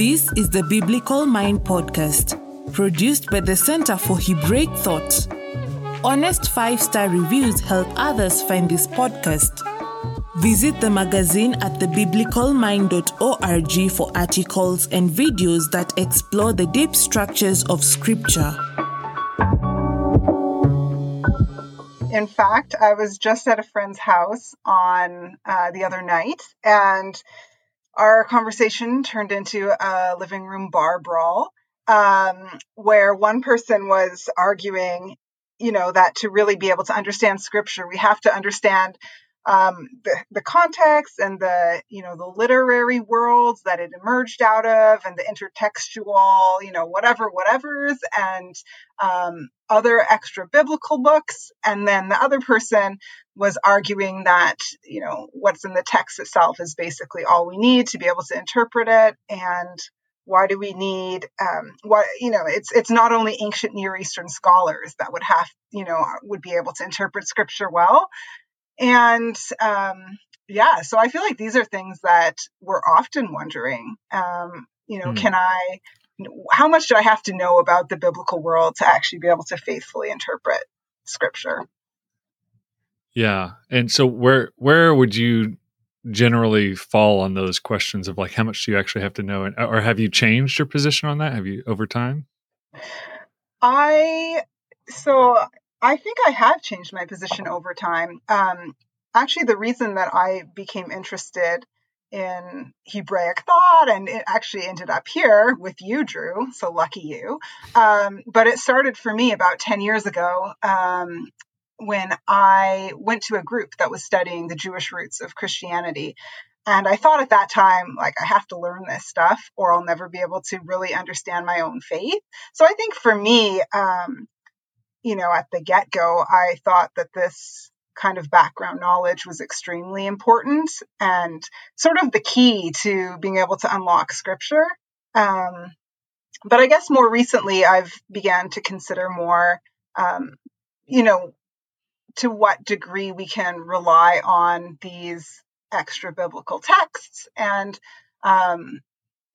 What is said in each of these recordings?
This is the Biblical Mind Podcast, produced by the Center for Hebraic Thought. Honest five star reviews help others find this podcast. Visit the magazine at thebiblicalmind.org for articles and videos that explore the deep structures of Scripture. In fact, I was just at a friend's house on uh, the other night, and our conversation turned into a living room bar brawl um, where one person was arguing, you know, that to really be able to understand scripture, we have to understand um, the, the context and the you know the literary worlds that it emerged out of and the intertextual you know whatever whatevers and um, other extra biblical books. And then the other person was arguing that you know what's in the text itself is basically all we need to be able to interpret it. And why do we need um, what you know it's it's not only ancient near eastern scholars that would have you know would be able to interpret scripture well and um, yeah, so I feel like these are things that we're often wondering. Um, you know, mm. can I? How much do I have to know about the biblical world to actually be able to faithfully interpret Scripture? Yeah, and so where where would you generally fall on those questions of like how much do you actually have to know, and, or have you changed your position on that? Have you over time? I so I think I have changed my position over time. Um, actually, the reason that I became interested in Hebraic thought and it actually ended up here with you, Dru. So lucky you. Um, but it started for me about 10 years ago um, when I went to a group that was studying the Jewish roots of Christianity. And I thought at that time, like, I have to learn this stuff or I'll never be able to really understand my own faith. So I think for me, um, you know, at the get go, I thought that this kind of background knowledge was extremely important and sort of the key to being able to unlock scripture. Um, but I guess more recently, I've began to consider more, um, you know, to what degree we can rely on these extra biblical texts and um,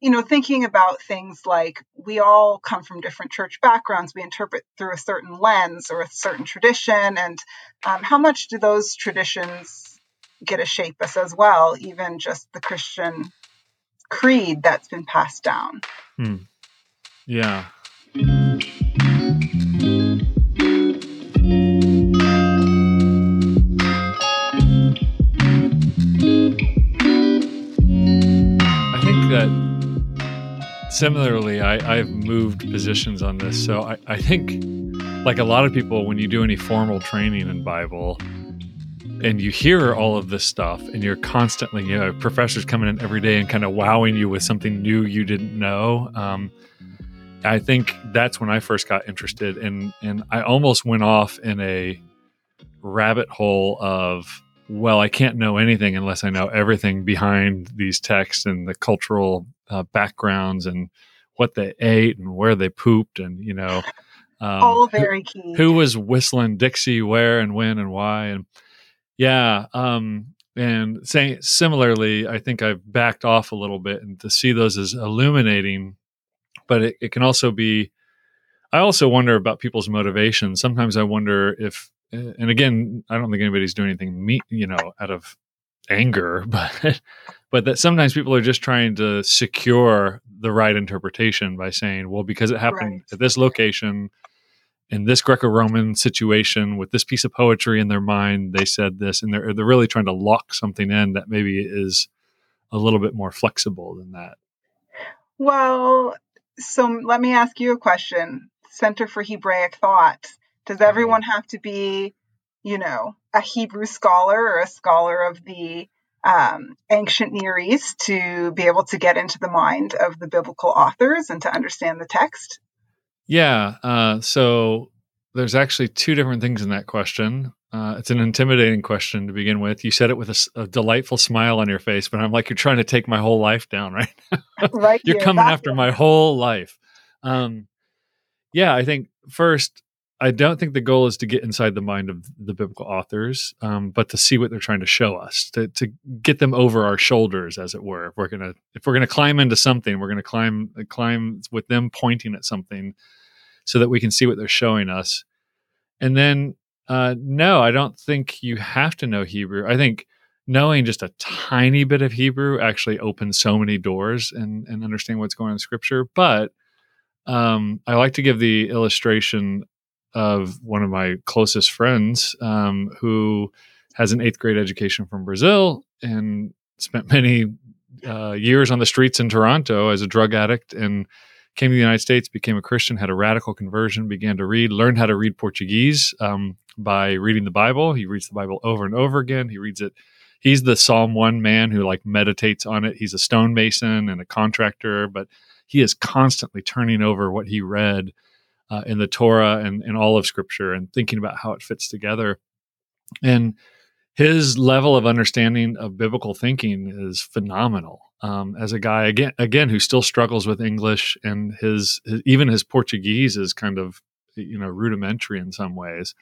you know, thinking about things like we all come from different church backgrounds, we interpret through a certain lens or a certain tradition, and um, how much do those traditions get to shape us as well, even just the Christian creed that's been passed down? Hmm. Yeah. Similarly, I, I've moved positions on this. So I, I think, like a lot of people, when you do any formal training in Bible, and you hear all of this stuff and you're constantly you know professors coming in every day and kind of wowing you with something new you didn't know um, i think that's when i first got interested and and i almost went off in a rabbit hole of well i can't know anything unless i know everything behind these texts and the cultural uh, backgrounds and what they ate and where they pooped and you know um, all very key who, who, was whistling dixie where and when and why and yeah um, and saying similarly i think i've backed off a little bit and to see those as illuminating but it, it can also be i also wonder about people's motivation. Sometimes i wonder if Uh, and again i don't think anybody's doing anything me you know out of anger but but that sometimes people are just trying to secure the right interpretation by saying, well, because it happened right. at this location in this Greco-Roman situation with this piece of poetry in their mind, they said this, and they're they're really trying to lock something in that maybe is a little bit more flexible than that. Well, so let me ask you a question. Center for Hebraic Thought. Does mm-hmm. everyone have to be, you know, a Hebrew scholar or a scholar of the um, ancient Near East to be able to get into the mind of the biblical authors and to understand the text? Yeah. Uh, so there's actually two different things in that question. Uh, it's an intimidating question to begin with. You said it with a, a, delightful smile on your face, but I'm like, you're trying to take my whole life down right now. right. you're coming after my whole life. Um, yeah, I think first, I don't think the goal is to get inside the mind of the biblical authors, um, but to see what they're trying to show us, to to get them over our shoulders, as it were. If we're gonna if we're gonna climb into something, we're gonna climb climb with them pointing at something, so that we can see what they're showing us. And then, uh, no, I don't think you have to know Hebrew. I think knowing just a tiny bit of Hebrew actually opens so many doors and and understand what's going on in Scripture. But um, I like to give the illustration of one of my closest friends um, who has an eighth grade education from Brazil and spent many uh, years on the streets in Toronto as a drug addict and came to the United States, became a Christian, had a radical conversion, began to read, learned how to read Portuguese um, by reading the Bible. He reads the Bible over and over again. He reads it. He's the Psalm one man who like meditates on it. He's a stonemason and a contractor, but he is constantly turning over what he read uh, in the Torah and, in all of Scripture and thinking about how it fits together. And his level of understanding of biblical thinking is phenomenal. Um, as a guy again, again who still struggles with English and his, his, even his Portuguese is kind of you know rudimentary in some ways,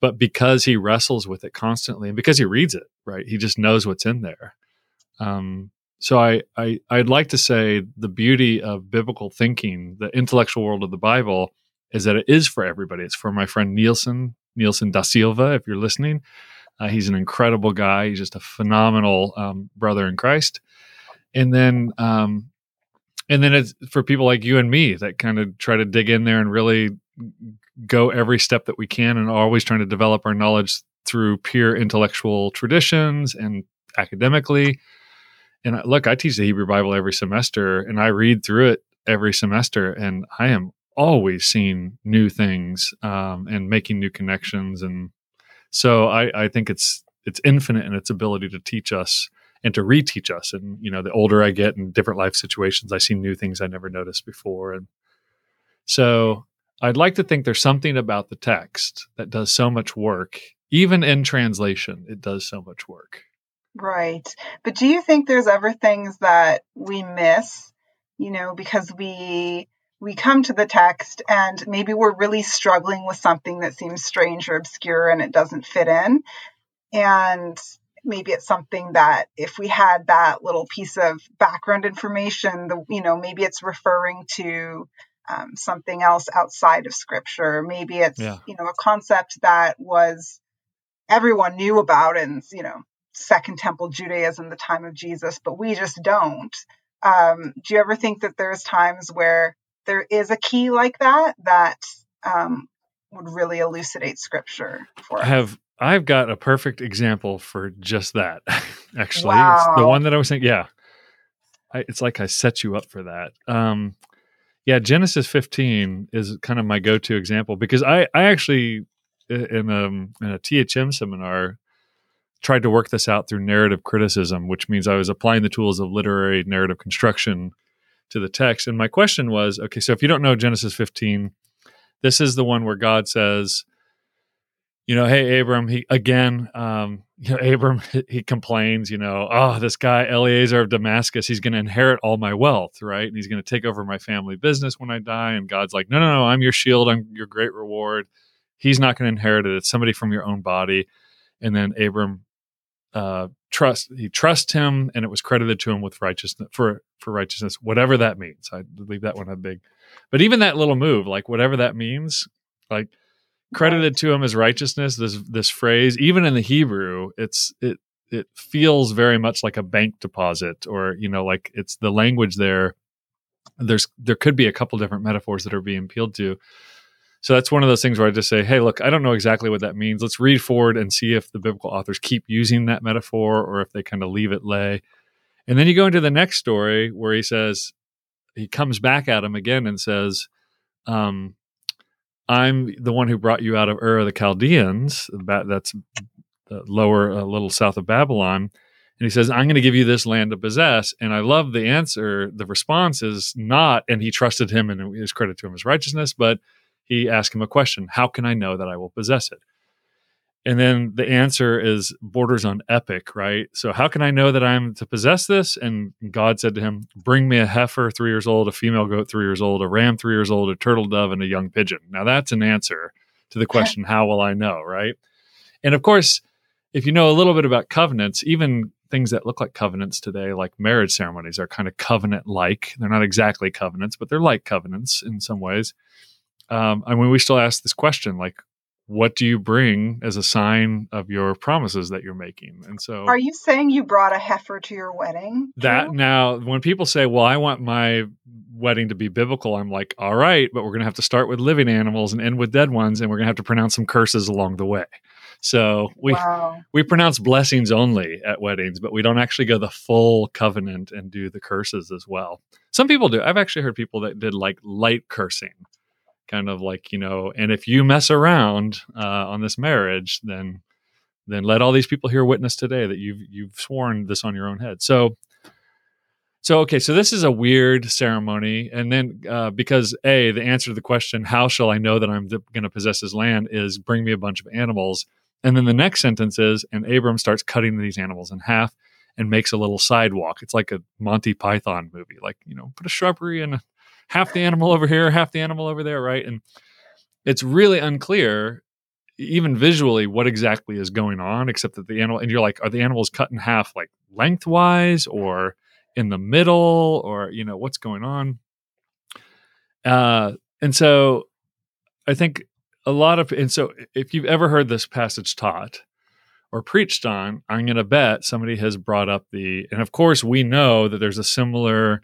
but because he wrestles with it constantly and because he reads it, right, he just knows what's in there. Um, so I, I I'd like to say the beauty of biblical thinking, the intellectual world of the Bible, is that it is for everybody. It's for my friend Nielsen, Nielsen da Silva, if you're listening. Uh, he's an incredible guy. He's just a phenomenal um, brother in Christ. And then, um, and then it's for people like you and me that kind of try to dig in there and really go every step that we can, and always trying to develop our knowledge through peer intellectual traditions and academically. And look, I teach the Hebrew Bible every semester, and I read through it every semester, and I am always seeing new things um, and making new connections and so I, I think it's it's infinite in its ability to teach us and to reteach us and you know the older i get in different life situations i see new things i never noticed before and so i'd like to think there's something about the text that does so much work even in translation it does so much work. Right. But do you think there's ever things that we miss you know because we we come to the text and maybe we're really struggling with something that seems strange or obscure and it doesn't fit in. And maybe it's something that if we had that little piece of background information, the you know, maybe it's referring to um, something else outside of scripture. Maybe it's yeah. you know a concept that was everyone knew about in you know Second Temple Judaism, the time of Jesus, but we just don't. Um, do you ever think that there's times where there is a key like that that um, would really elucidate scripture for us. I have I've got a perfect example for just that. Actually, wow. it's the one that I was saying. Yeah, I, it's like I set you up for that. Um, yeah, Genesis 15 is kind of my go-to example because I I actually in a in a THM seminar tried to work this out through narrative criticism, which means I was applying the tools of literary narrative construction to the text. And my question was okay, so if you don't know Genesis 15, this is the one where God says, you know, hey, Abram, he again, um, you know, Abram, he complains, you know, oh, this guy, Eliezer of Damascus, he's going to inherit all my wealth, right? And he's going to take over my family business when I die. And God's like, no, no, no, I'm your shield. I'm your great reward. He's not going to inherit it. It's somebody from your own body. And then Abram uh, trust he trusts him and it was credited to him with righteousness for for righteousness whatever that means. I leave that one a big. But even that little move like whatever that means like credited to him as righteousness this this phrase even in the hebrew it's it it feels very much like a bank deposit or you know like it's the language there. There's there could be a couple different metaphors that are being appealed to so that's one of those things where I just say, hey, look, I don't know exactly what that means. Let's read forward and see if the biblical authors keep using that metaphor or if they kind of leave it lay. And then you go into the next story where he says, he comes back at him again and says, um, I'm the one who brought you out of Ur of the Chaldeans. That's lower, a little south of Babylon. And he says, I'm going to give you this land to possess. And I love the answer. The response is not, and he trusted him and his credit to him as righteousness, but he asked him a question How can I know that I will possess it? And then the answer is borders on epic, right? So, how can I know that I'm to possess this? And God said to him, Bring me a heifer three years old, a female goat three years old, a ram three years old, a turtle dove, and a young pigeon. Now, that's an answer to the question, how will I know? Right. And of course, if you know a little bit about covenants, even things that look like covenants today, like marriage ceremonies, are kind of covenant like. They're not exactly covenants, but they're like covenants in some ways. Um, I mean, we still ask this question, like, what do you bring as a sign of your promises that you're making? And so, are you saying you brought a heifer to your wedding? That now, when people say, "Well, I want my wedding to be biblical," I'm like, "All right, but we're going to have to start with living animals and end with dead ones, and we're going to have to pronounce some curses along the way." So we wow. we pronounce blessings only at weddings, but we don't actually go the full covenant and do the curses as well. Some people do. I've actually heard people that did like light cursing, kind of like you know. And if you mess around uh, on this marriage, then then let all these people here witness today that you've you've sworn this on your own head. So so okay, so this is a weird ceremony, and then uh, because a the answer to the question how shall I know that I'm going to possess his land is bring me a bunch of animals, and then the next sentence is and Abram starts cutting these animals in half and makes a little sidewalk. It's like a Monty Python movie, like you know put a shrubbery and half the animal over here, half the animal over there, right? And it's really unclear even visually what exactly is going on except that the animal and you're like are the animals cut in half like lengthwise or in the middle or you know what's going on uh and so i think a lot of and so if you've ever heard this passage taught or preached on i'm going to bet somebody has brought up the and of course we know that there's a similar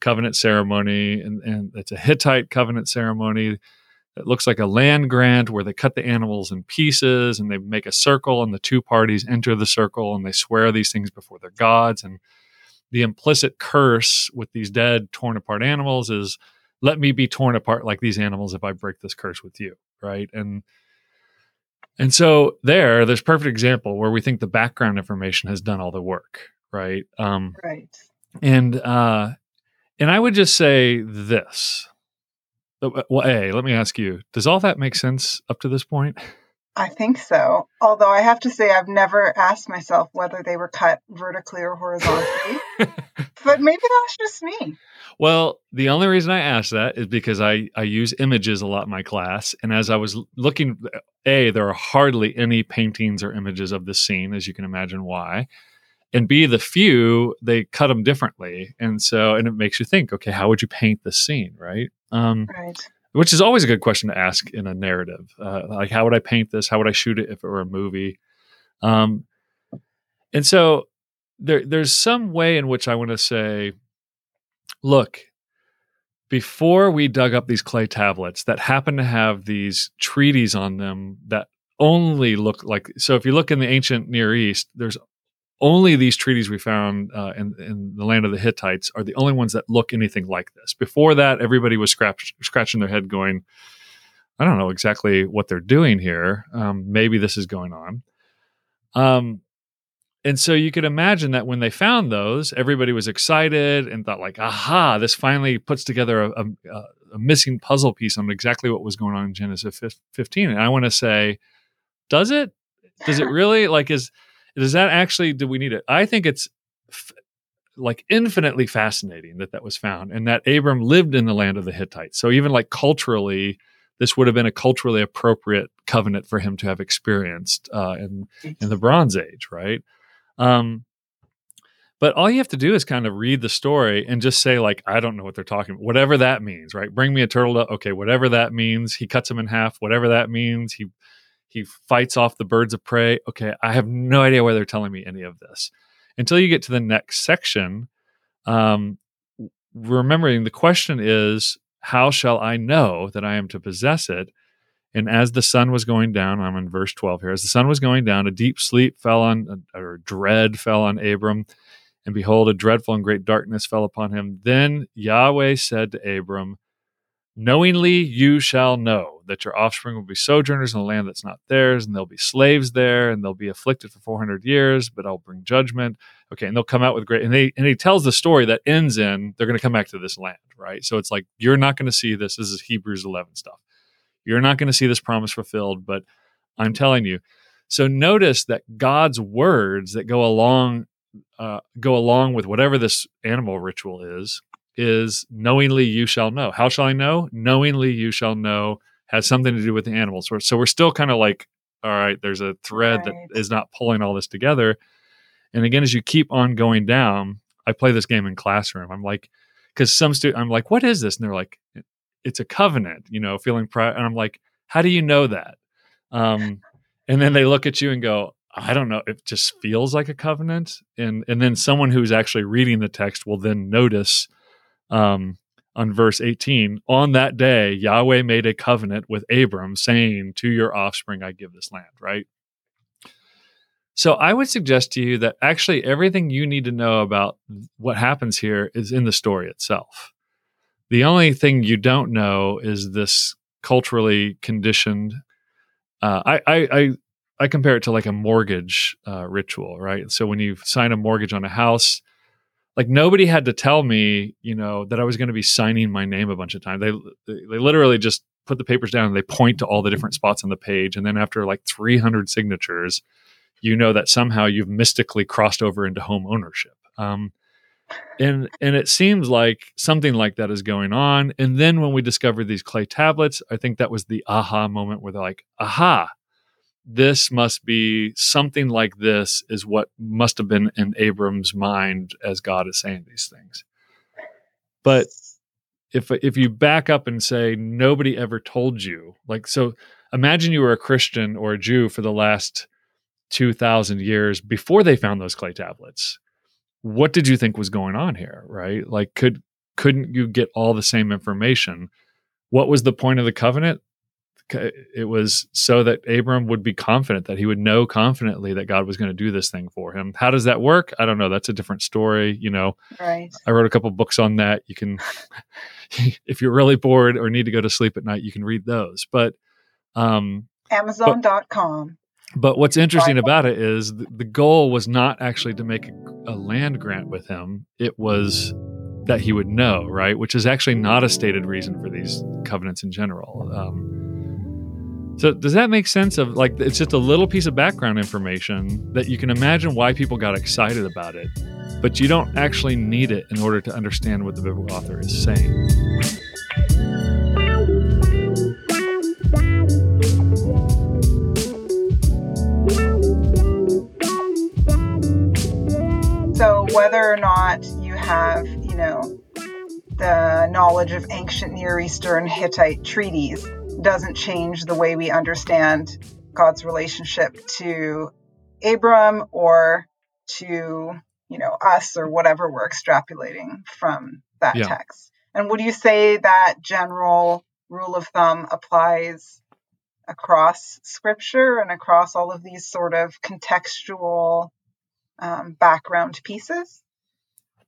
covenant ceremony and, and it's a hittite covenant ceremony it looks like a land grant where they cut the animals in pieces and they make a circle and the two parties enter the circle and they swear these things before their gods and the implicit curse with these dead, torn apart animals is let me be torn apart like these animals if I break this curse with you. Right. And and so there, there's perfect example where we think the background information has done all the work. Right. Um right. and uh and I would just say this. Uh, well, A, let me ask you, does all that make sense up to this point? I think so. Although I have to say, I've never asked myself whether they were cut vertically or horizontally. but maybe that's just me. Well, the only reason I asked that is because I, I use images a lot in my class. And as I was looking, A, there are hardly any paintings or images of this scene, as you can imagine why. And B, the few, they cut them differently. And so, and it makes you think, okay, how would you paint this scene, right? Um, right which is always a good question to ask in a narrative. Uh, like, how would I paint this? How would I shoot it if it were a movie? Um, and so there, there's some way in which I want to say, look, before we dug up these clay tablets that happen to have these treaties on them that only look like so if you look in the ancient near east there's only these treaties we found uh, in, in, the land of the Hittites are the only ones that look anything like this. Before that, everybody was scratch, scratching their head, going, "I don't know exactly what they're doing here. Um, maybe this is going on." Um, and so you could imagine that when they found those, everybody was excited and thought, like, "Aha! This finally puts together a, a, a missing puzzle piece on exactly what was going on in Genesis 15." And I want to say, does it? Does it really? Like, is does that actually do we need it? I think it's f- like infinitely fascinating that that was found and that abram lived in the land of the hittites. So even like culturally this would have been a culturally appropriate covenant for him to have experienced uh, in in the bronze age right? Um, but all you have to do is kind of read the story and just say like i don't know what they're talking about whatever that means right? Bring me a turtle okay whatever that means. He cuts him in half whatever that means. He he fights off the birds of prey. Okay, I have no idea why they're telling me any of this until you get to the next section. Um, remembering the question is, how shall I know that I am to possess it? And as the sun was going down, I'm in verse 12 here. As the sun was going down, a deep sleep fell on, or dread fell on Abram. And behold, a dreadful and great darkness fell upon him. Then Yahweh said to Abram, Knowingly you shall know that your offspring will be sojourners in a land that's not theirs, and they'll be slaves there, and they'll be afflicted for 400 years, but I'll bring judgment. Okay, and they'll come out with great. And, they, and he tells the story that ends in they're going to come back to this land, right? So it's like, you're not going to see this. This is Hebrews 11 stuff. You're not going to see this promise fulfilled, but I'm telling you. So notice that God's words that go along uh, go along with whatever this animal ritual is is knowingly you shall know. How shall I know? Knowingly you shall know has something to do with the animals. So we're still kind of like, all right, there's a thread right. that is not pulling all this together. And again, as you keep on going down, I play this game in classroom. I'm like, because some student, I'm like, what is this? And they're like, it's a covenant, you know, feeling proud. And I'm like, how do you know that? Um, and then they look at you and go, I don't know, it just feels like a covenant. And and then someone who's actually reading the text will then notice um, on verse 18, on that day, Yahweh made a covenant with Abram, saying, To your offspring I give this land, right? So I would suggest to you that actually everything you need to know about what happens here is in the story itself. The only thing you don't know is this culturally conditioned. Uh, I, I, I I compare it to like a mortgage uh, ritual, right? So when you sign a mortgage on a house, like nobody had to tell me, you know, that I was going to be signing my name a bunch of times. They they literally just put the papers down and they point to all the different spots on the page, and then after like 300 signatures, you know that somehow you've mystically crossed over into home ownership. Um, and and it seems like something like that is going on. And then when we discovered these clay tablets, I think that was the aha moment where they're like, aha, this must be something like this is what must have been in Abram's mind as God is saying these things. But if if you back up and say nobody ever told you, like so imagine you were a Christian or a Jew for the last 2000 years before they found those clay tablets. What did you think was going on here, right? Like could couldn't you get all the same information? What was the point of the covenant? It was so that Abram would be confident that he would know confidently that God was going to do this thing for him. How does that work? I don't know. That's a different story. You know, right. I wrote a couple books on that. You can, if you're really bored or need to go to sleep at night, you can read those. But, um, Amazon.com. But, but what's interesting about it is the, the goal was not actually to make a, a land grant with him. It was that he would know, right? Which is actually not a stated reason for these covenants in general. Um, so does that make sense of like it's just a little piece of background information that you can imagine why people got excited about it, but you don't actually need it in order to understand what the biblical author is saying. So whether or not you have, you know, the knowledge of ancient Near Eastern Hittite treaties doesn't change the way we understand God's relationship to Abram or to, you know, us or whatever we're extrapolating from that yeah. text. And would you say that general rule of thumb applies across scripture and across all of these sort of contextual um, background pieces?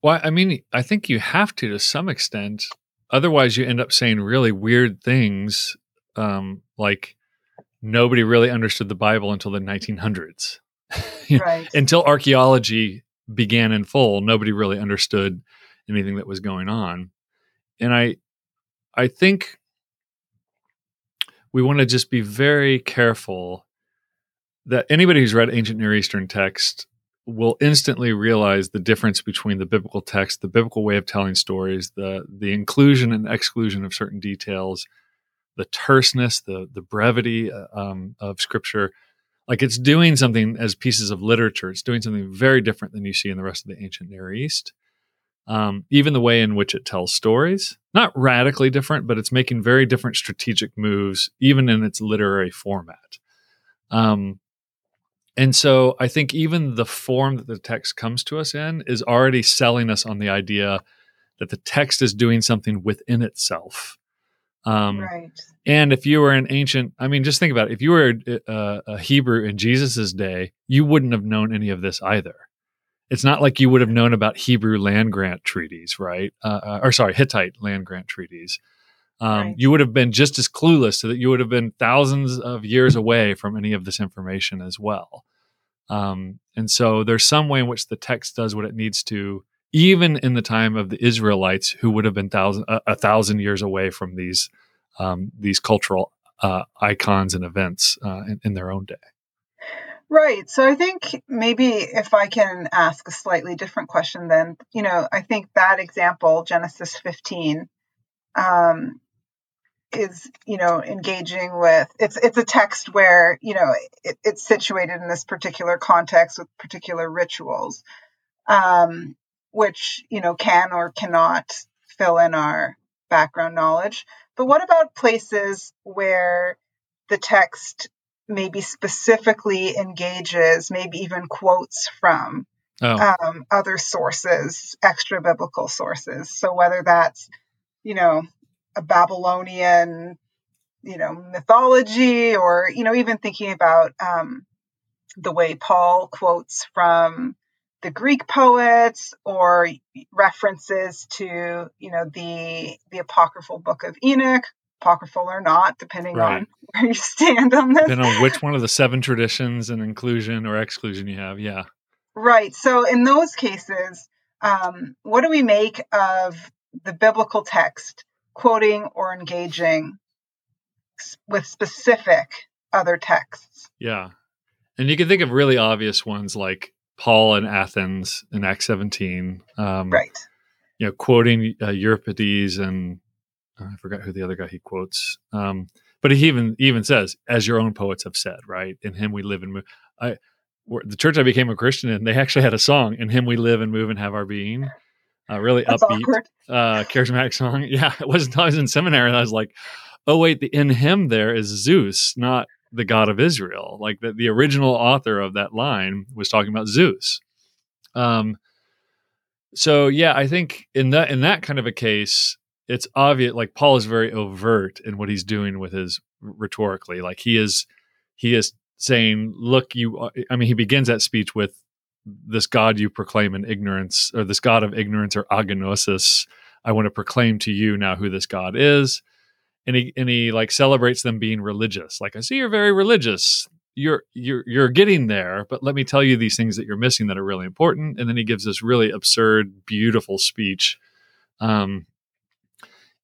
Well, I mean, I think you have to to some extent. Otherwise, you end up saying really weird things um, like nobody really understood the Bible until the 1900s. right. until archaeology began in full, nobody really understood anything that was going on. And I I think we want to just be very careful that anybody who's read ancient Near Eastern text will instantly realize the difference between the biblical text, the biblical way of telling stories, the the inclusion and exclusion of certain details, the terseness, the the brevity uh, um, of Scripture. Like it's doing something as pieces of literature. It's doing something very different than you see in the rest of the ancient Near East. Um, even the way in which it tells stories, not radically different, but it's making very different strategic moves, even in its literary format. Um, and so I think even the form that the text comes to us in is already selling us on the idea that the text is doing something within itself um, right. And if you were an ancient, I mean, just think about it. If you were a, a Hebrew in Jesus's day, you wouldn't have known any of this either. It's not like you would have known about Hebrew land grant treaties, right? Uh, uh or sorry, Hittite land grant treaties. Um, right. You would have been just as clueless, so that you would have been thousands of years away from any of this information as well. Um, and so there's some way in which the text does what it needs to even in the time of the Israelites, who would have been thousand, a, a thousand years away from these um, these cultural uh, icons and events uh, in, in, their own day. Right. So I think maybe if I can ask a slightly different question, then you know, I think that example, Genesis 15, um, is you know engaging with it's it's a text where you know it, it's situated in this particular context with particular rituals um, which you know can or cannot fill in our background knowledge but what about places where the text maybe specifically engages maybe even quotes from oh. um, other sources extra biblical sources so whether that's you know a Babylonian, you know, mythology, or you know, even thinking about um, the way Paul quotes from the Greek poets or references to you know the the apocryphal book of Enoch, apocryphal or not, depending right. on where you stand on this. Depending on which one of the seven traditions and inclusion or exclusion you have, yeah. Right. So in those cases, um, what do we make of the biblical text quoting or engaging with specific other texts. Yeah. And you can think of really obvious ones like Paul in Athens in Acts 17. Um, right. You know, quoting uh, Euripides and uh, I forgot who the other guy he quotes. Um, but he even even says, as your own poets have said, right? In him we live and move. I, the church I became a Christian in, they actually had a song, "In Him we live and move and have our being." uh, really That's upbeat, uh, charismatic song. Yeah, it wasn't I was in seminary and I was like, oh wait, the in him there is Zeus, not the God of Israel. Like the, the original author of that line was talking about Zeus. Um, so yeah, I think in that in that kind of a case, it's obvious. Like Paul is very overt in what he's doing with his rhetorically. Like he is he is saying, "Look, you." I mean, he begins that speech with this God you proclaim in ignorance, or this God of ignorance or agnosis. I want to proclaim to you now who this God is. And he and he like celebrates them being religious. Like I see you're very religious. You're you're you're getting there, but let me tell you these things that you're missing that are really important. And then he gives this really absurd, beautiful speech, um,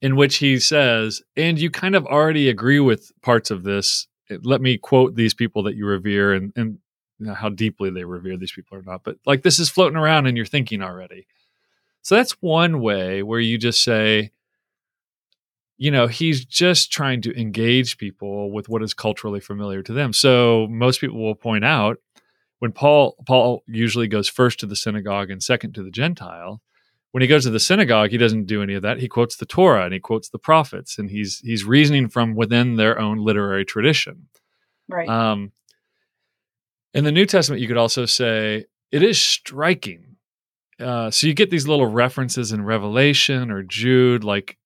in which he says, "And you kind of already agree with parts of this. Let me quote these people that you revere, and and you know, how deeply they revere these people or not. But like this is floating around in your thinking already. So that's one way where you just say, you know, he's just trying to engage people with what is culturally familiar to them. So most people will point out when Paul Paul usually goes first to the synagogue and second to the Gentile. When he goes to the synagogue, he doesn't do any of that. He quotes the Torah and he quotes the prophets, and he's he's reasoning from within their own literary tradition. Right. Um, in the New Testament, you could also say it is striking. Uh, so you get these little references in Revelation or Jude, like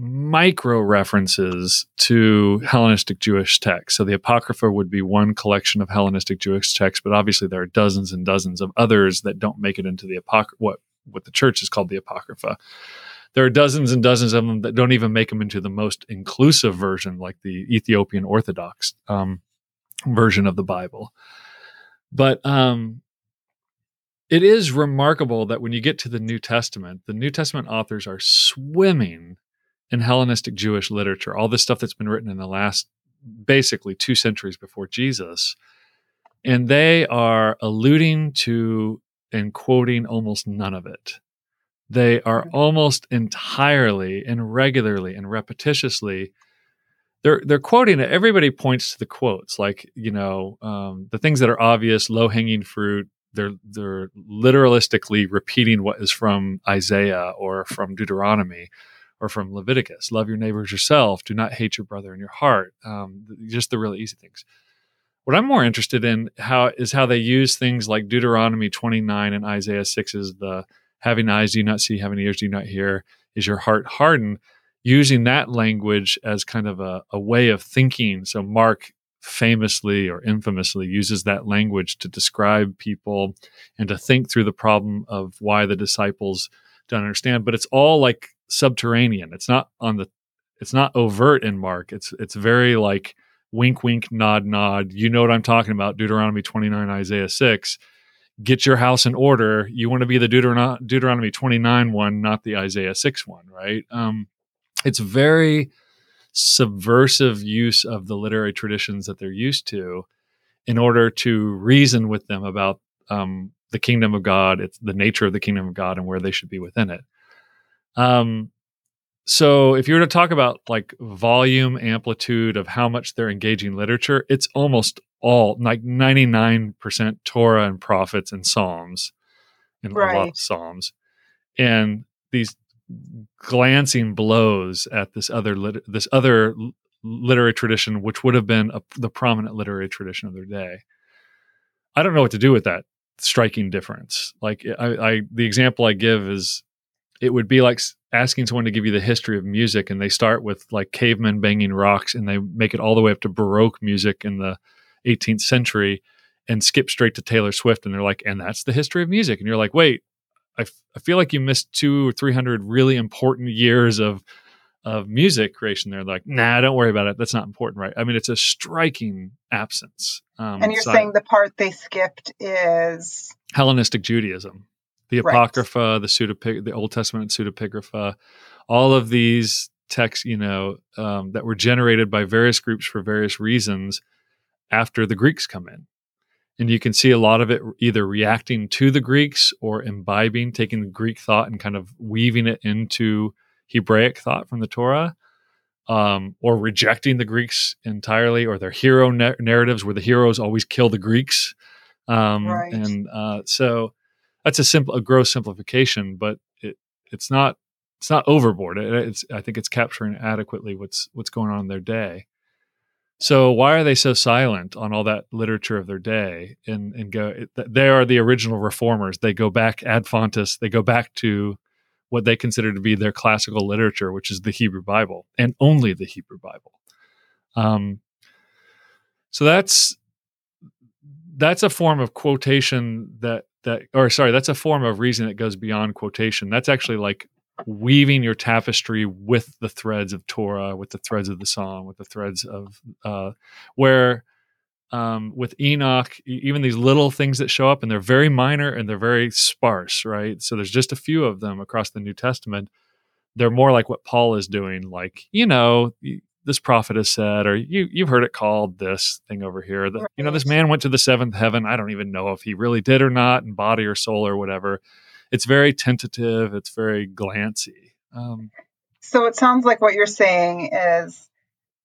micro references to Hellenistic Jewish texts. So the Apocrypha would be one collection of Hellenistic Jewish texts, but obviously there are dozens and dozens of others that don't make it into the Apocrypha, what, what the church is called the Apocrypha. There are dozens and dozens of them that don't even make them into the most inclusive version, like the Ethiopian Orthodox um, version of the Bible. But um, it is remarkable that when you get to the New Testament, the New Testament authors are swimming in Hellenistic Jewish literature, all this stuff that's been written in the last basically two centuries before Jesus. And they are alluding to and quoting almost none of it. They are almost entirely and regularly and repetitiously they're they're quoting it. Everybody points to the quotes, like you know um, the things that are obvious, low hanging fruit. They're they're literalistically repeating what is from Isaiah or from Deuteronomy or from Leviticus. Love your neighbors yourself. Do not hate your brother in your heart. Um, just the really easy things. What I'm more interested in how is how they use things like Deuteronomy 29 and Isaiah 6 is the having eyes do you not see, having ears do you not hear. Is your heart hardened? using that language as kind of a, a way of thinking. So Mark famously or infamously uses that language to describe people and to think through the problem of why the disciples don't understand but it's all like subterranean. It's not on the it's not overt in mark. It's it's very like wink wink nod nod. You know what i'm talking about deuteronomy 29 isaiah 6 get your house in order. You want to be the Deuteron- deuteronomy 29 one not the isaiah 6 one right? Um, it's very subversive use of the literary traditions that they're used to in order to reason with them about um, the kingdom of God, it's the nature of the kingdom of God, and where they should be within it. Um, so if you were to talk about like volume amplitude of how much they're engaging literature it's almost all like 99% torah and prophets and psalms and a lot of psalms and these glancing blows at this other lit- this other literary tradition which would have been a, the prominent literary tradition of their day. I don't know what to do with that striking difference. Like I, I the example i give is it would be like asking someone to give you the history of music and they start with like cavemen banging rocks and they make it all the way up to baroque music in the 18th century and skip straight to taylor swift and they're like and that's the history of music. And you're like wait I, f- I feel like you missed two or three hundred really important years of of music creation there. Like nah don't worry about it. That's not important right? I mean it's a striking absence um, And you're so- saying the part they skipped is Hellenistic Judaism, the Right. Apocrypha, the pseudopig, the Old Testament pseudepigrapha, all of these texts, you know, um, that were generated by various groups for various reasons after the Greeks come in. And you can see a lot of it either reacting to the Greeks or imbibing, taking the Greek thought and kind of weaving it into Hebraic thought from the Torah, um, or rejecting the Greeks entirely, or their hero na- narratives where the heroes always kill the Greeks. Um, Right. And uh, so that's a simple, a gross simplification, but it, it's not it's not overboard. It, it's I think it's capturing adequately what's what's going on in their day. So why are they so silent on all that literature of their day? And and go, they are the original reformers. They go back ad fontes. They go back to what they consider to be their classical literature, which is the Hebrew Bible and only the Hebrew Bible. Um, so that's that's a form of quotation that that or sorry, that's a form of reason that goes beyond quotation. That's actually like weaving your tapestry with the threads of Torah, with the threads of the song with the threads of uh, where um, with Enoch, even these little things that show up, and they're very minor and they're very sparse, right? So there's just a few of them across the New Testament. They're more like what Paul is doing, like you know, this prophet has said, or you you've heard it called this thing over here. That you know, this man went to the seventh heaven. I don't even know if he really did or not, in body or soul or whatever. It's very tentative. It's very glancy. Um, so it sounds like what you're saying is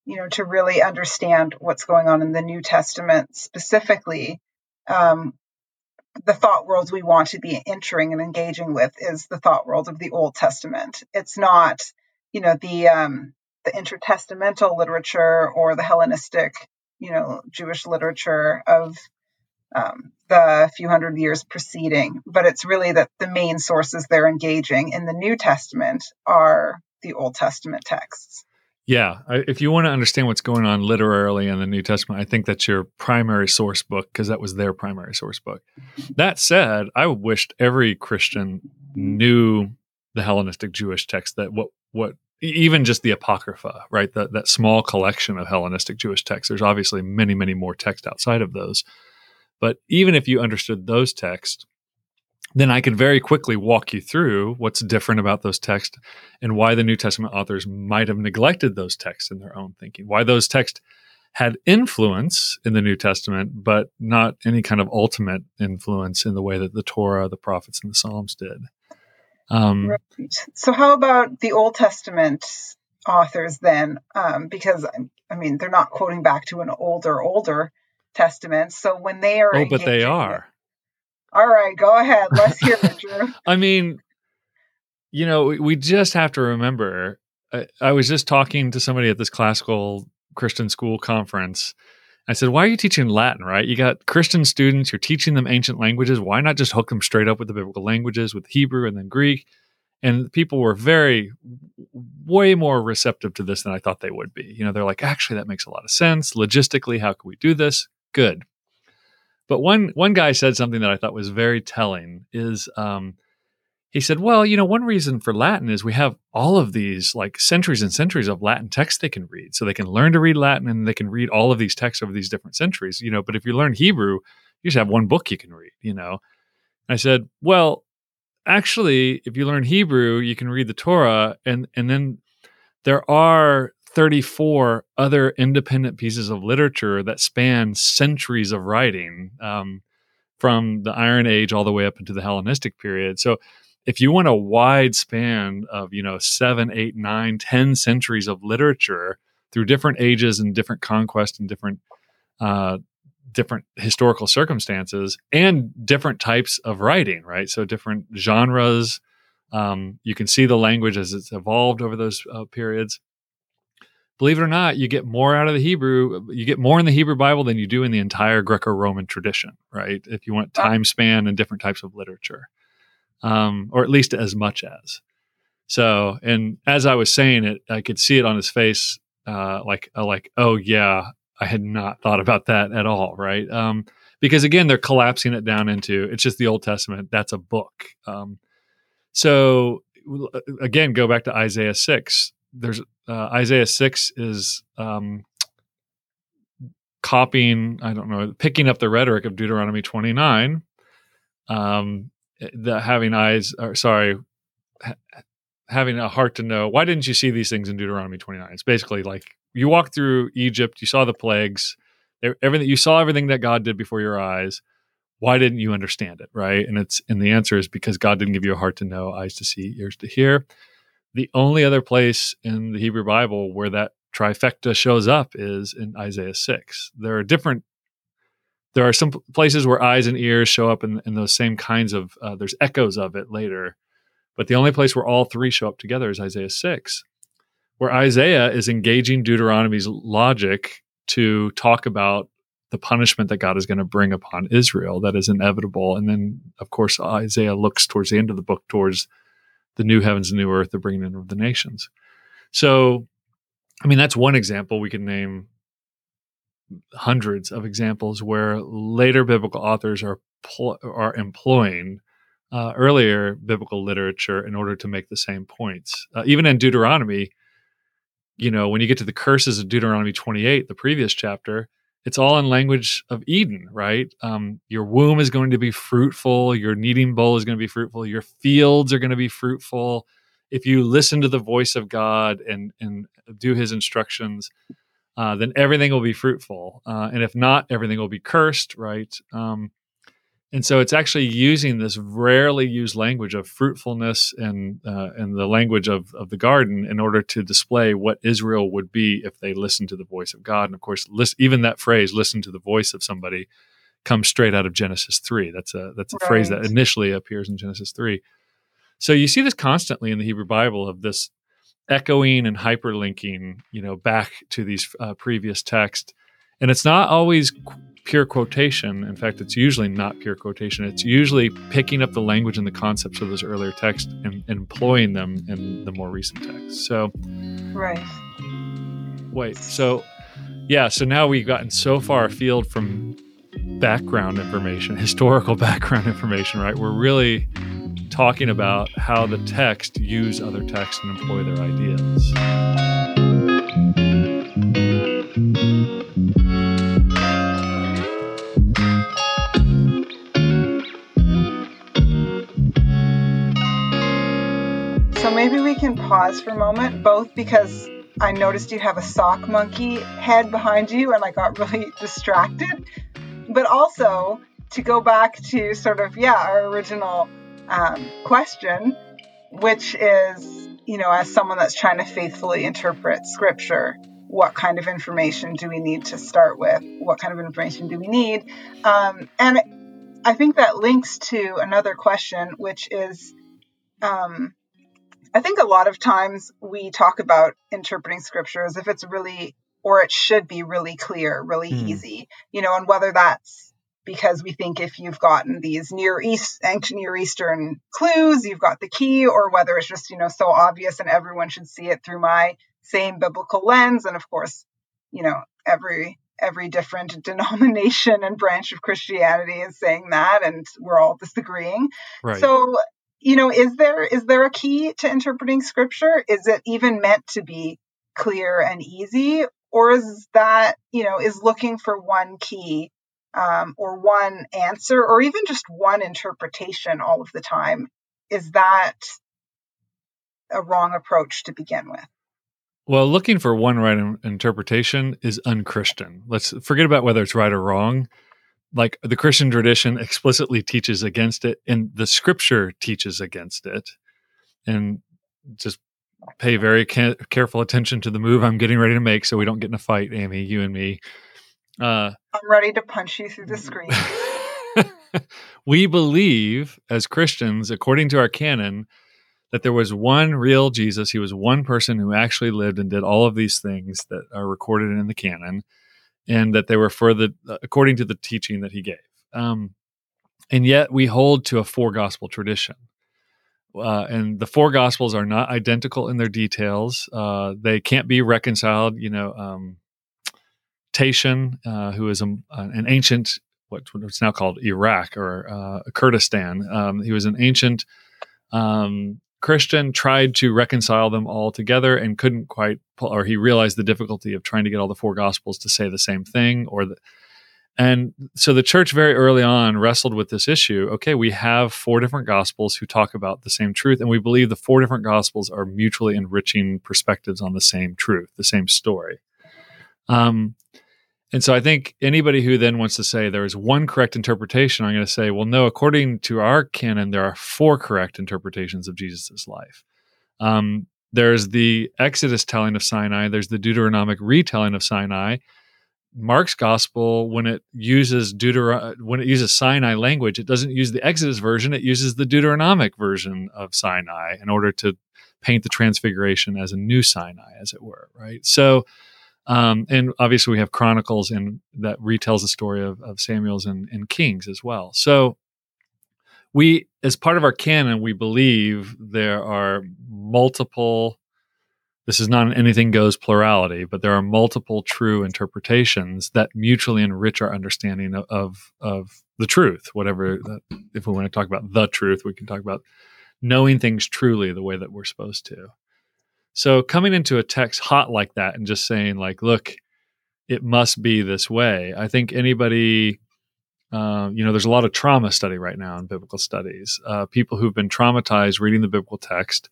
you know to really understand what's going on in the New Testament specifically um, the thought worlds we want to be entering and engaging with is the thought world of the Old Testament. It's not, you know, the um, the intertestamental literature or the Hellenistic, you know, Jewish literature of um, the few hundred years preceding, but it's really that the main sources they're engaging in the New Testament are the Old Testament texts. Yeah, if you want to understand what's going on literarily in the New Testament, I think that's your primary source book because that was their primary source book. That said, I wished every Christian knew the Hellenistic Jewish text that what what even just the Apocrypha, right? That that small collection of Hellenistic Jewish texts. There's obviously many, many more texts outside of those. But even if you understood those texts, then I could very quickly walk you through what's different about those texts and why the New Testament authors might have neglected those texts in their own thinking, why those texts had influence in the New Testament, but not any kind of ultimate influence in the way that the Torah, the prophets, and the Psalms did. Um, Right. So, how about the Old Testament authors then? Um, because I mean, they're not quoting back to an older, older testament. So when they are, oh, but they are. all right, go ahead. Let's hear it, Dru. I mean, you know, we, we just have to remember. I, I was just talking to somebody at this classical Christian school conference. I said, "Why are you teaching Latin? Right? You got Christian students. You're teaching them ancient languages. Why not just hook them straight up with the biblical languages, with Hebrew and then Greek?" And people were very, way more receptive to this than I thought they would be. You know, they're like, "Actually, that makes a lot of sense. Logistically, how can we do this? Good." But one one guy said something that I thought was very telling. Is um, he said, "Well, you know, one reason for Latin is we have all of these like centuries and centuries of Latin texts they can read, so they can learn to read Latin and they can read all of these texts over these different centuries. You know, but if you learn Hebrew, you just have one book you can read. You know." I said, "Well, actually, if you learn Hebrew, you can read the Torah, and and then there are." 34 other independent pieces of literature that span centuries of writing um, from the Iron Age all the way up into the Hellenistic period. So if you want a wide span of you know seven, eight, nine, ten centuries of literature through different ages and different conquests and different uh, different historical circumstances and different types of writing, right? So different genres. Um, you can see the language as it's evolved over those uh, periods. Believe it or not, you get more out of the Hebrew. You get more in the Hebrew Bible than you do in the entire Greco-Roman tradition, right? If you want time span and different types of literature, um, or at least as much as. So, and as I was saying it, I could see it on his face, uh, like, uh, like, oh yeah, I had not thought about that at all, right? Um, because again, they're collapsing it down into it's just the Old Testament. That's a book. Um, so again, go back to Isaiah six. There's uh, Isaiah six is um, copying. I don't know, picking up the rhetoric of Deuteronomy twenty nine. Um, Eh, the having eyes, or sorry, ha- having a heart to know. Why didn't you see these things in Deuteronomy twenty nine? It's basically like you walked through Egypt, you saw the plagues, everything you saw everything that God did before your eyes. Why didn't you understand it, right? And it's and the answer is because God didn't give you a heart to know, eyes to see, ears to hear. The only other place in the Hebrew Bible where that trifecta shows up is in Isaiah 6. There are different there are some places where eyes and ears show up in, in those same kinds of uh, there's echoes of it later but the only place where all three show up together is isaiah 6 where Isaiah is engaging Deuteronomy's logic to talk about the punishment that God is going to bring upon Israel that is inevitable. And then, of course, Isaiah looks towards the end of the book towards the new heavens and new earth, the bringing in of the nations. So, I mean, that's one example. We can name hundreds of examples where later biblical authors are pl- are employing uh, earlier biblical literature in order to make the same points. Uh, even in Deuteronomy, you know, when you get to the curses of Deuteronomy 28, the previous chapter, it's all in language of Eden, right? Um, your womb is going to be fruitful. Your kneading bowl is going to be fruitful. Your fields are going to be fruitful. If you listen to the voice of God and and do His instructions, uh, then everything will be fruitful. Uh, and if not, everything will be cursed, right? Um, and so it's actually using this rarely used language of fruitfulness and uh, and the language of, of the garden in order to display what Israel would be if they listened to the voice of God. And of course, list, even that phrase "listen to the voice of somebody" comes straight out of Genesis three. That's a that's a right. phrase that initially appears in Genesis three. So you see this constantly in the Hebrew Bible of this echoing and hyperlinking, you know, back to these uh, previous texts, and it's not always pure quotation. In fact, it's usually not pure quotation. It's usually picking up the language and the concepts of those earlier texts and, and employing them in the more recent texts. So, right. Wait. So, yeah. So now we've gotten so far afield from background information, historical background information. Right. We're really talking about how the text use other texts and employ their ideas. So maybe we can pause for a moment, both because I noticed you have a sock monkey head behind you and I got really distracted, but also to go back to sort of, yeah, our original um, question, which is, you know, as someone that's trying to faithfully interpret scripture, what kind of information do we need to start with? What kind of information do we need? Um, and I think that links to another question, which is, um, I think a lot of times we talk about interpreting scripture as if it's really, or it should be really clear, really mm. easy, you know, and whether that's because we think if you've gotten these near east ancient near eastern clues you've got the key or whether it's just you know so obvious and everyone should see it through my same biblical lens and of course you know every every different denomination and branch of christianity is saying that and we're all disagreeing right. so you know, is there is there a key to interpreting scripture? Is it even meant to be clear and easy, or is that you know is looking for one key um, or one answer or even just one interpretation all of the time? Is that a wrong approach to begin with? Well, looking for one right interpretation is unchristian. Let's forget about whether it's right or wrong like the Christian tradition explicitly teaches against it, and the Scripture teaches against it, and just pay very ca- careful attention to the move I'm getting ready to make, so we don't get in a fight, Amy, you and me. Uh, I'm ready to punch you through the screen. we believe as Christians, according to our canon, that there was one real Jesus. He was one person who actually lived and did all of these things that are recorded in the canon, and that they were for the according to the teaching that he gave. Um, and yet, we hold to a four gospel tradition. Uh, and the four gospels are not identical in their details. Uh, they can't be reconciled. You know, um, Tatian, uh, who is a, an ancient what, what's now called Iraq or uh, Kurdistan. Um, he was an ancient um, Christian, tried to reconcile them all together and couldn't quite, pull, or he realized the difficulty of trying to get all the four gospels to say the same thing, or the, and so the church very early on wrestled with this issue. Okay, we have four different gospels who talk about the same truth, and we believe the four different gospels are mutually enriching perspectives on the same truth, the same story. Um, and so I think anybody who then wants to say there is one correct interpretation, I'm going to say, well, no, according to our canon, there are four correct interpretations of Jesus' life. Um, there's the Exodus telling of Sinai, there's the Deuteronomic retelling of Sinai. Mark's gospel, when it uses Deuter- when it uses Sinai language, it doesn't use the Exodus version, it uses the Deuteronomic version of Sinai in order to paint the transfiguration as a new Sinai, as it were, right? So um, and obviously, we have Chronicles and that retells the story of, of Samuel's and, and Kings as well. So, we, as part of our canon, we believe there are multiple. This is not an anything goes plurality, but there are multiple true interpretations that mutually enrich our understanding of of, of the truth. Whatever, that, if we want to talk about the truth, we can talk about knowing things truly the way that we're supposed to. So coming into a text hot like that and just saying like, look, it must be this way. I think anybody, uh, you know, there's a lot of trauma study right now in biblical studies. Uh, people who've been traumatized reading the biblical text,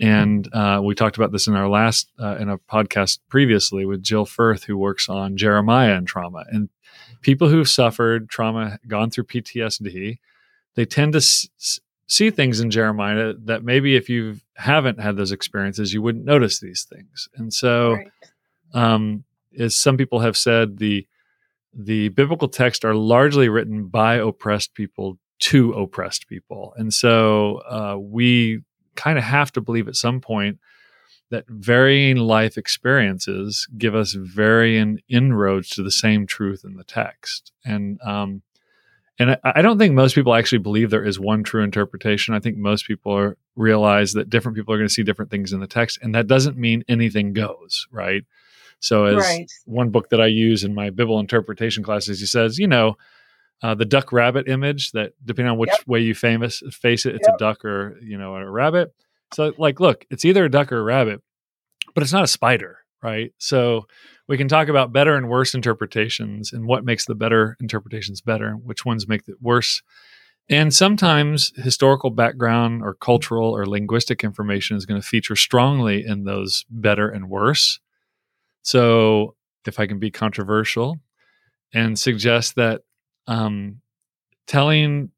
and uh, we talked about this in our last uh, in a podcast previously with Jill Firth, who works on Jeremiah and trauma. And people who've suffered trauma, gone through PTSD, they tend to s- see things in Jeremiah that maybe if you haven't had those experiences, you wouldn't notice these things. And so, right. um, as some people have said, the the biblical texts are largely written by oppressed people to oppressed people, and so uh, we kind of have to believe at some point that varying life experiences give us varying inroads to the same truth in the text, and um, and I, I, don't think most people actually believe there is one true interpretation. I think most people are, realize that different people are going to see different things in the text, and that doesn't mean anything goes right. So, as right. one book that I use in my biblical interpretation classes, he says, you know, uh, the duck rabbit image that depending on which yep. way you famous face it, it's yep. a duck or you know a rabbit. So, like, look, it's either a duck or a rabbit, but it's not a spider, right? So we can talk about better and worse interpretations and what makes the better interpretations better, which ones make it worse. And sometimes historical background or cultural or linguistic information is going to feature strongly in those better and worse. So, if I can be controversial and suggest that um, telling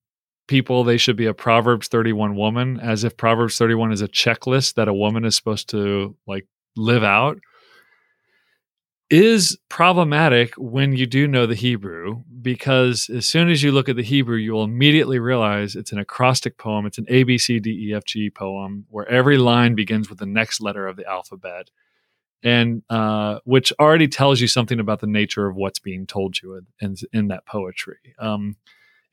people they should be a Proverbs 31 woman as if Proverbs 31 is a checklist that a woman is supposed to like live out is problematic when you do know the Hebrew because as soon as you look at the Hebrew, you will immediately realize it's an acrostic poem. It's an A, B, C, D, E, F, G poem where every line begins with the next letter of the alphabet, and uh, which already tells you something about the nature of what's being told you in, in that poetry. Um,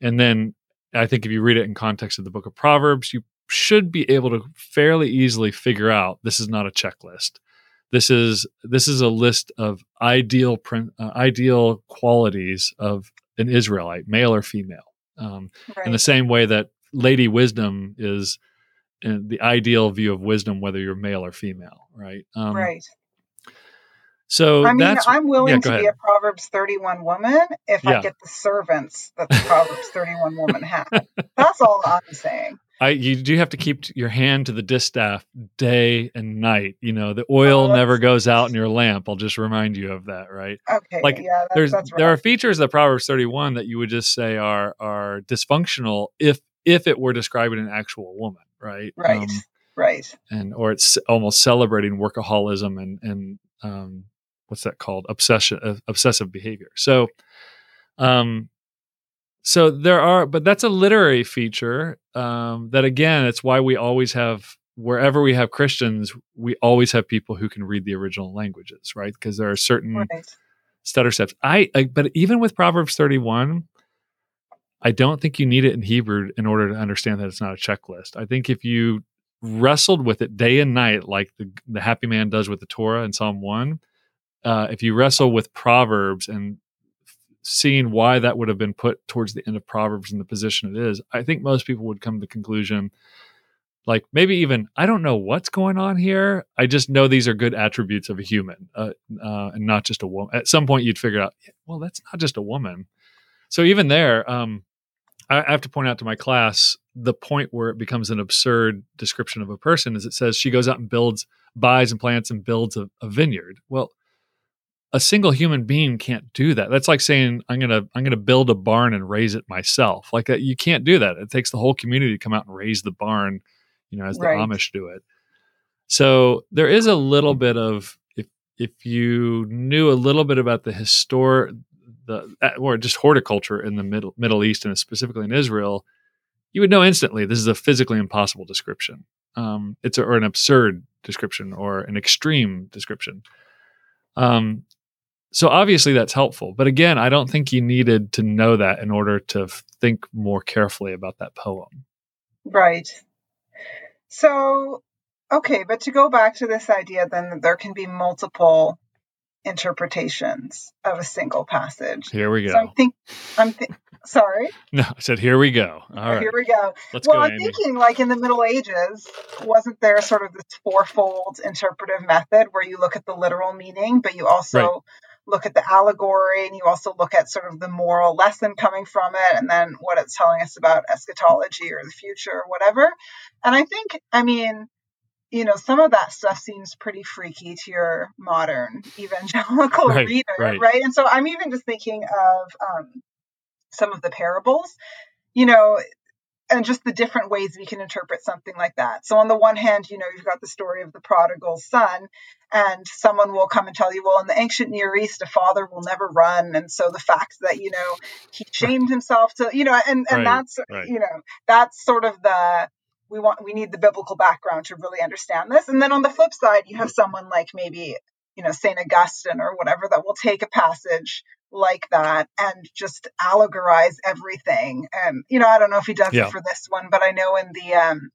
and then I think if you read it in context of the book of Proverbs, you should be able to fairly easily figure out this is not a checklist this is this is a list of ideal uh, ideal qualities of an Israelite, male or female. Um, right. In the same way that Lady Wisdom is the ideal view of wisdom, whether you're male or female, right? Um, right. So I mean, I'm willing yeah, to ahead. be a Proverbs 31 woman if yeah. I get the servants that the Proverbs 31 woman had. That's all I'm saying. I you do have to keep your hand to the distaff day and night. You know, the oil Oh, never goes out in your lamp. I'll just remind you of that, right? okay. Like yeah, that's, there's that's there are features of Proverbs 31 that you would just say are are dysfunctional if if it were describing an actual woman, right? Right. Um, right. and or it's almost celebrating workaholism and and um, what's that called obsession uh, obsessive behavior. So, um, so there are, but that's a literary feature. Um, that again, it's why we always have wherever we have Christians, we always have people who can read the original languages, right? Because there are certain Right. stutter steps. I, I but even with Proverbs 31, I don't think you need it in Hebrew in order to understand that it's not a checklist. I think if you wrestled with it day and night, like the the happy man does with the Torah in Psalm one, uh, if you wrestle with Proverbs and seeing why that would have been put towards the end of Proverbs in the position it is, I think most people would come to the conclusion, like maybe even I don't know what's going on here. I just know these are good attributes of a human, uh, uh, and not just a woman. At some point, you'd figure out, well, that's not just a woman. So even there, um, I, have to point out to my class the point where it becomes an absurd description of a person is it says she goes out and builds, buys and plants and builds a, a vineyard. Well, a single human being can't do that. That's like saying I'm gonna I'm gonna build a barn and raise it myself. Like that, you can't do that. It takes the whole community to come out and raise the barn, you know, as the Amish do it. So there is a little bit of if if you knew a little bit about the historic the uh, or just horticulture in the middle Middle East and specifically in Israel, you would know instantly this is a physically impossible description. Um, it's a, or an absurd description or an extreme description. Um, so obviously that's helpful, but again, I don't think you needed to know that in order to f- think more carefully about that poem. Right. So, okay, but to go back to this idea then that there can be multiple interpretations of a single passage. Here we So I'm go. think I'm th- sorry. No, I said here we go. All right, Here we go. let's well, go, I'm Amy. thinking like in the Middle Ages, wasn't there sort of this fourfold interpretive method where you look at the literal meaning, but you also Right. Look at the allegory and you also look at sort of the moral lesson coming from it and then what it's telling us about eschatology or the future or whatever. And I think, I mean, you know, some of that stuff seems pretty freaky to your modern evangelical Right, reader, right. And so I'm even just thinking of um, some of the parables, you know, and just the different ways we can interpret something like that. So on the one hand, you know, you've got the story of the prodigal son, and someone will come and tell you, well, in the ancient Near East, a father will never run, and so the fact that you know he shamed himself to, you know, and and Right, that's right. you know that's sort of the we want we need the biblical background to really understand this. And then on the flip side, you have someone like maybe you know Saint Augustine or whatever that will take a passage like that and just allegorize everything. And you know, I don't know if he does Yeah. it for this one, but I know in the um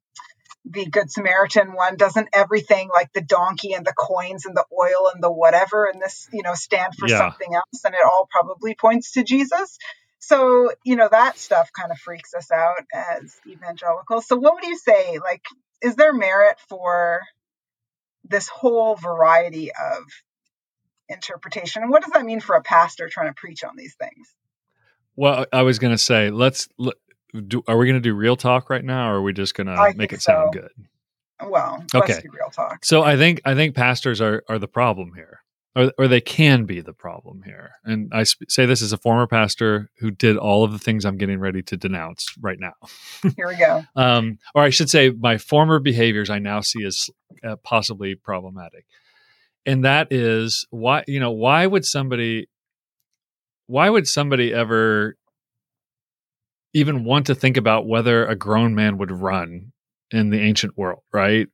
the Good Samaritan one, doesn't everything like the donkey and the coins and the oil and the whatever and this, you know, stand for Yeah. something else and it all probably points to Jesus. So, you know, that stuff kind of freaks us out as evangelicals. So what would you say? Like, is there merit for this whole variety of interpretation? And what does that mean for a pastor trying to preach on these things? Well, I was going to say, let's. Do, are we going to do real talk right now, or are we just going to make it sound good? Well, Okay. real talk. So I think I think pastors are are the problem here, or or they can be the problem here. And I sp- say this as a former pastor who did all of the things I'm getting ready to denounce right now. Here we go. um, or I should say, my former behaviors I now see as uh, possibly problematic, and that is why you know why would somebody why would somebody ever even want to think about whether a grown man would run in the ancient world, right?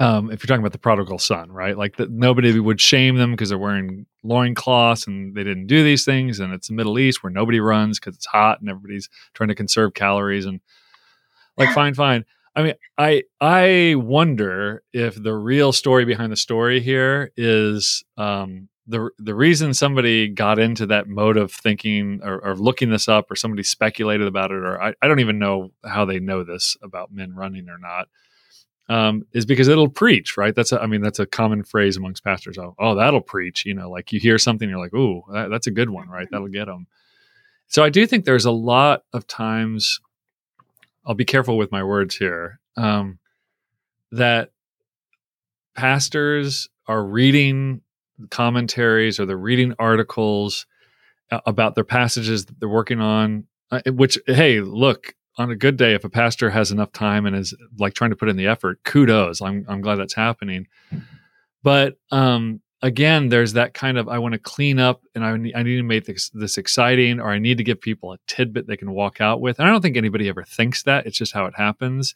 Um, if you're talking about the prodigal son, right? Like that nobody would shame them because they're wearing loincloths and they didn't do these things. And it's the Middle East where nobody runs because it's hot and everybody's trying to conserve calories and like fine, fine. I mean, I I wonder if the real story behind the story here is um, the the reason somebody got into that mode of thinking or, or looking this up, or somebody speculated about it, or I, I don't even know how they know this about men running or not. Um, is because it'll preach, right? That's a, I mean, that's a common phrase amongst pastors. Oh, oh, that'll preach. You know, like you hear something, you're like, ooh, that, that's a good one, right? That'll get them. So I do think there's a lot of times I'll be careful with my words here. Um, that pastors are reading commentaries or they're reading articles about their passages that they're working on. Uh, which, hey, look, on a good day, if a pastor has enough time and is like trying to put in the effort, kudos. I'm I'm glad that's happening. But um, again, there's that kind of I want to clean up and I need, I need to make this, this exciting, or I need to give people a tidbit they can walk out with. And I don't think anybody ever thinks that. It's just how it happens.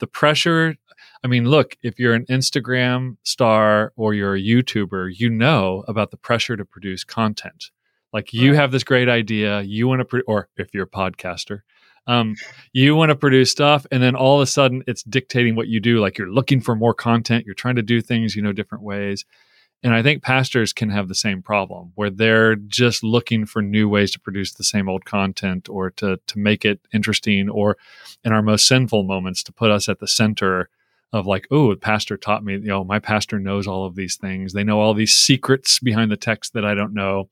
The pressure. I mean, look, if you're an Instagram star or you're a YouTuber, you know about the pressure to produce content. Like you have this great idea, you want to, pro- or if you're a podcaster, um, you want to produce stuff, and then all of a sudden it's dictating what you do. Like you're looking for more content, you're trying to do things, you know, different ways. And I think pastors can have the same problem where they're just looking for new ways to produce the same old content or to to make it interesting or in our most sinful moments to put us at the center of like, oh, the pastor taught me, you know, my pastor knows all of these things. They know all these secrets behind the text that I don't know.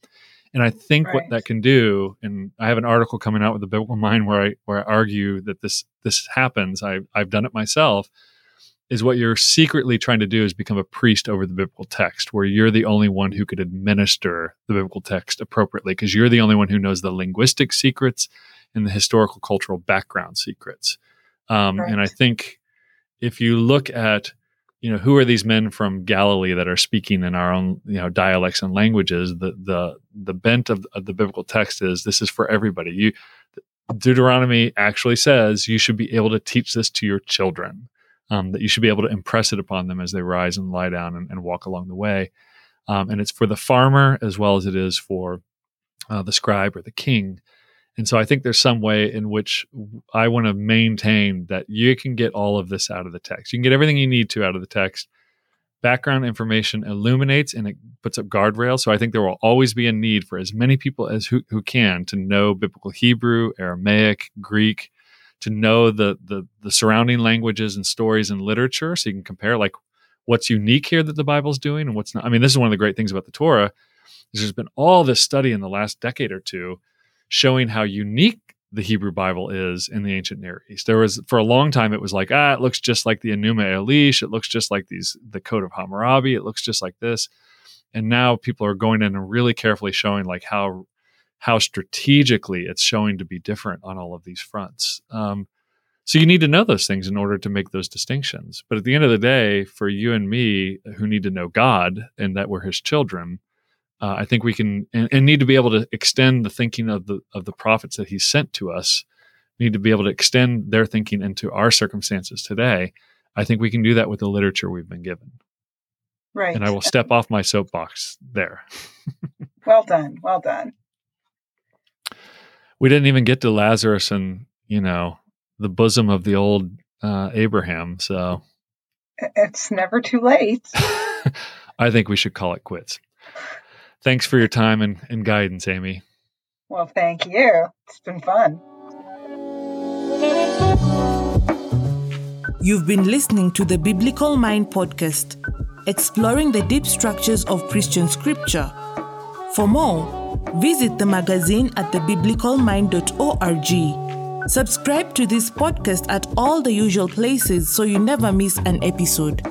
And I think right. what that can do, and I have an article coming out with the Biblical Mind where I where I argue that this this happens. I I've done it myself is what you're secretly trying to do is become a priest over the biblical text, where you're the only one who could administer the biblical text appropriately because you're the only one who knows the linguistic secrets and the historical cultural background secrets. Um, right. And I think if you look at, you know, who are these men from Galilee that are speaking in our own, you know, dialects and languages? The the the bent of, of the biblical text is this is for everybody. You Deuteronomy actually says you should be able to teach this to your children um, that you should be able to impress it upon them as they rise and lie down and, and walk along the way. Um, and it's for the farmer as well as it is for uh, the scribe or the king. And so I think there's some way in which I want to maintain that you can get all of this out of the text. You can get everything you need to out of the text. Background information illuminates and it puts up guardrails. So I think there will always be a need for as many people as who, who can to know biblical Hebrew, Aramaic, Greek, to know the the the surrounding languages and stories and literature so you can compare like what's unique here that the bible's doing and what's not. I mean this is one of the great things about the torah is there's been all this study in the last decade or two showing how unique the hebrew bible is in the ancient near east. There was for a long time it was like ah it looks just like the enuma elish. It looks just like these the code of hammurabi. It looks just like this. And now people are going in and really carefully showing like how how strategically it's showing to be different on all of these fronts. Um, so you need to know those things in order to make those distinctions. But at the end of the day, for you and me who need to know God and that we're His children, uh, I think we can and, and, need to be able to extend the thinking of the of the prophets that He sent to us. Need to be able to extend their thinking into our circumstances today. I think we can do that with the literature we've been given. Right. And I will step off my soapbox there. well done. Well done we didn't even get to Lazarus and you know the bosom of the old uh, Abraham. So it's never too late. I think we should call it quits. Thanks for your time and, and guidance, Amy. Well, thank you. It's been fun. You've been listening to the Biblical Mind podcast, exploring the deep structures of Christian scripture. For more, Visit the magazine at thebiblicalmind.org. Subscribe to this podcast at all the usual places so you never miss an episode.